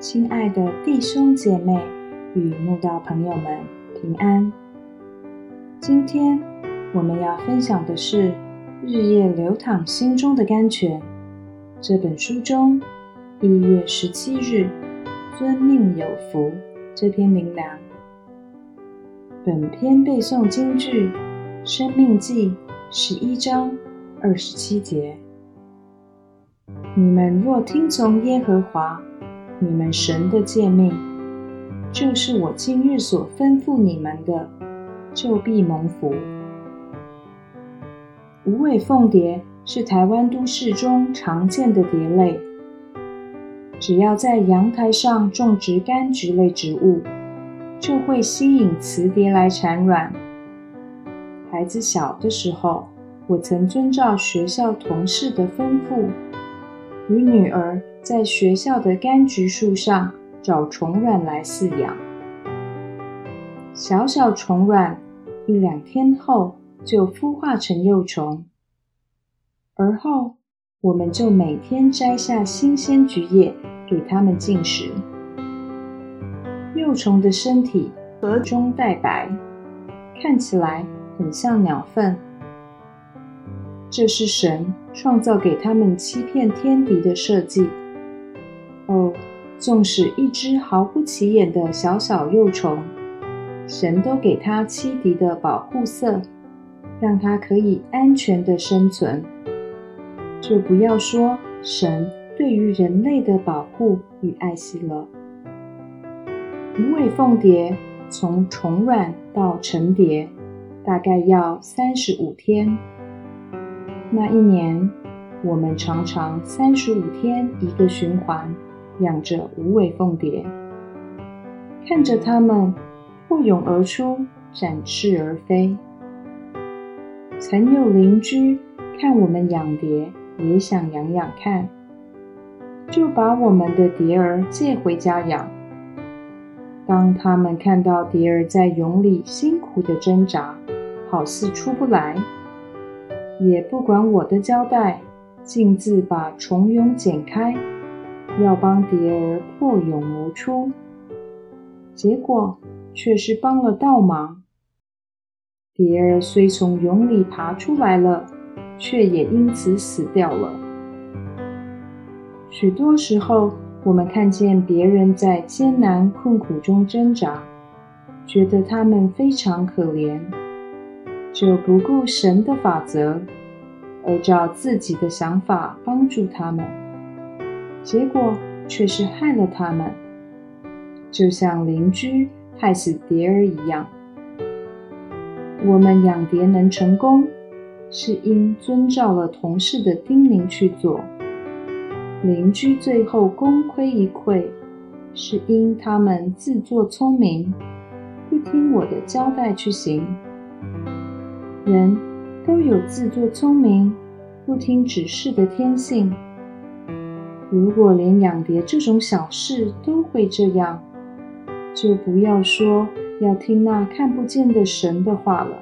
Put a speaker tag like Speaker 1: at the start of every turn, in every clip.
Speaker 1: 亲爱的弟兄姐妹与慕道朋友们，平安。今天我们要分享的是《日夜流淌心中的甘泉》这本书中一月十七日“遵命有福”这篇灵粮。本篇背诵京剧《生命记》十一章二十七节：“你们若听从耶和华。”你们神的诫命，就是我今日所吩咐你们的，就必蒙福。无尾凤蝶是台湾都市中常见的蝶类。只要在阳台上种植柑橘类植物，就会吸引雌蝶来产卵。孩子小的时候，我曾遵照学校同事的吩咐，与女儿。在学校的柑橘树上找虫卵来饲养，小小虫卵一两天后就孵化成幼虫，而后我们就每天摘下新鲜橘叶给它们进食。幼虫的身体壳中带白，看起来很像鸟粪，这是神创造给他们欺骗天敌的设计。哦，纵使一只毫不起眼的小小幼虫，神都给它欺敌的保护色，让它可以安全的生存。就不要说神对于人类的保护与爱惜了。无尾凤蝶从虫卵到成蝶，大概要三十五天。那一年，我们常常三十五天一个循环。养着无尾凤蝶，看着它们破蛹而出，展翅而飞。曾有邻居看我们养蝶，也想养养看，就把我们的蝶儿借回家养。当他们看到蝶儿在蛹里辛苦的挣扎，好似出不来，也不管我的交代，径自把虫蛹剪开。要帮蝶儿破蛹而出，结果却是帮了倒忙。蝶儿虽从蛹里爬出来了，却也因此死掉了。许多时候，我们看见别人在艰难困苦中挣扎，觉得他们非常可怜，就不顾神的法则，而照自己的想法帮助他们。结果却是害了他们，就像邻居害死蝶儿一样。我们养蝶能成功，是因遵照了同事的叮咛去做；邻居最后功亏一篑，是因他们自作聪明，不听我的交代去行。人都有自作聪明、不听指示的天性。如果连养蝶这种小事都会这样，就不要说要听那看不见的神的话了。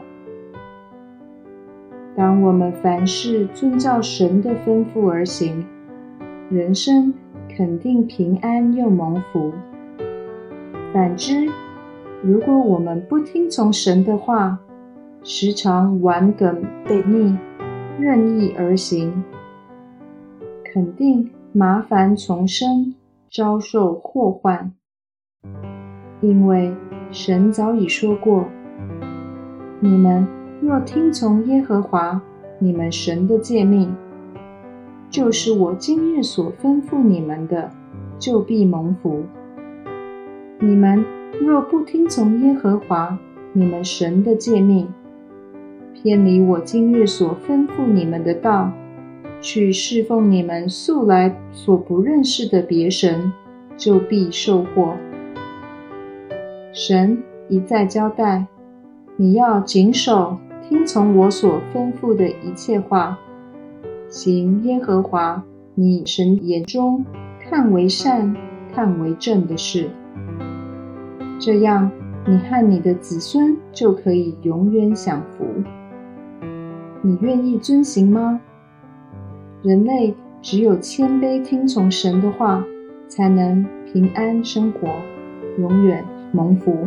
Speaker 1: 当我们凡事遵照神的吩咐而行，人生肯定平安又蒙福。反之，如果我们不听从神的话，时常顽梗悖逆、任意而行，肯定。麻烦丛生，遭受祸患，因为神早已说过：“你们若听从耶和华你们神的诫命，就是我今日所吩咐你们的，就必蒙福；你们若不听从耶和华你们神的诫命，偏离我今日所吩咐你们的道。”去侍奉你们素来所不认识的别神，就必受祸。神一再交代，你要谨守听从我所吩咐的一切话，行耶和华你神眼中看为善、看为正的事。这样，你和你的子孙就可以永远享福。你愿意遵行吗？人类只有谦卑听从神的话，才能平安生活，永远蒙福。